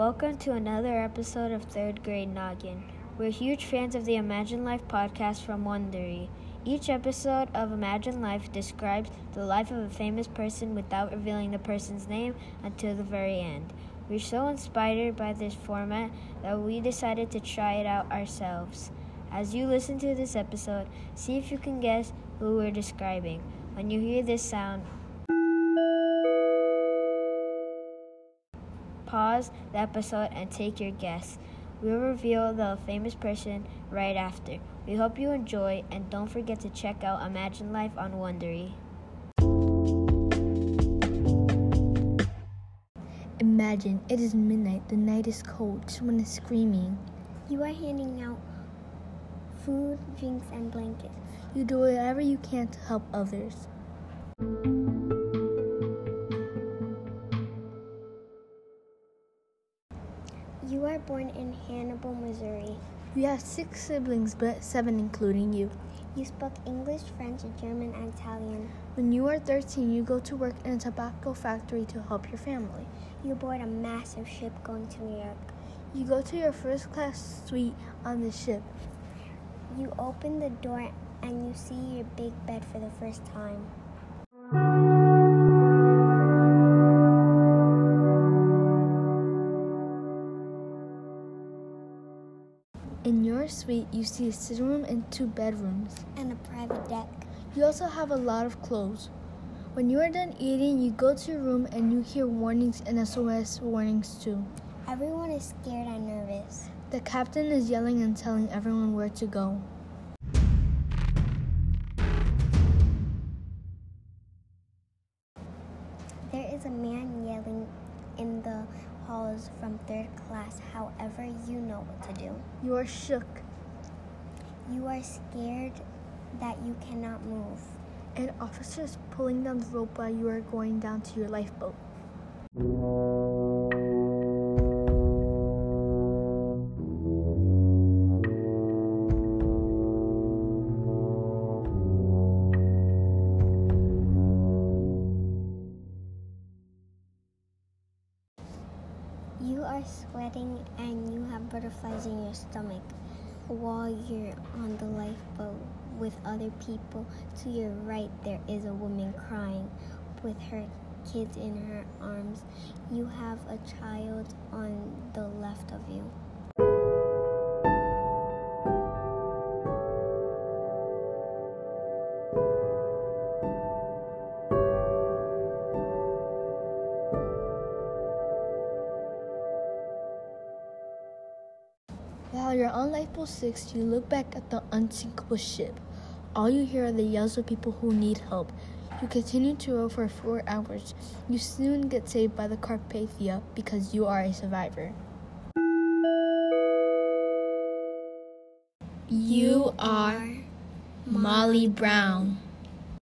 Welcome to another episode of Third Grade Noggin. We're huge fans of the Imagine Life podcast from Wondery. Each episode of Imagine Life describes the life of a famous person without revealing the person's name until the very end. We're so inspired by this format that we decided to try it out ourselves. As you listen to this episode, see if you can guess who we're describing. When you hear this sound, pause the episode and take your guess. We'll reveal the famous person right after. We hope you enjoy and don't forget to check out Imagine Life on Wondery. Imagine it is midnight, the night is cold, someone is screaming. You are handing out food, drinks, and blankets. You do whatever you can to help others. You are born in Hannibal, Missouri. You have six siblings, but seven including you. You spoke English, French, German, and Italian. When you are 13, you go to work in a tobacco factory to help your family. You board a massive ship going to New York. You go to your first class suite on the ship. You open the door and you see your big bed for the first time. Your suite, you see a sitting room and two bedrooms. And a private deck. You also have a lot of clothes. When you are done eating, you go to your room and you hear warnings and SOS warnings too. Everyone is scared and nervous. The captain is yelling and telling everyone where to go. There is a man yelling in the halls from third class. However, you know what to do. You are shook. You are scared that you cannot move. An officer is pulling down the rope while you are going down to your lifeboat. Are sweating and you have butterflies in your stomach while you're on the lifeboat with other people. To your right, there is a woman crying with her kids in her arms. You have a child on the left of you. While on Lifeboat 6, you look back at the unsinkable ship. All you hear are the yells of people who need help. You continue to row for four hours. You soon get saved by the Carpathia because you are a survivor. You are Molly Brown.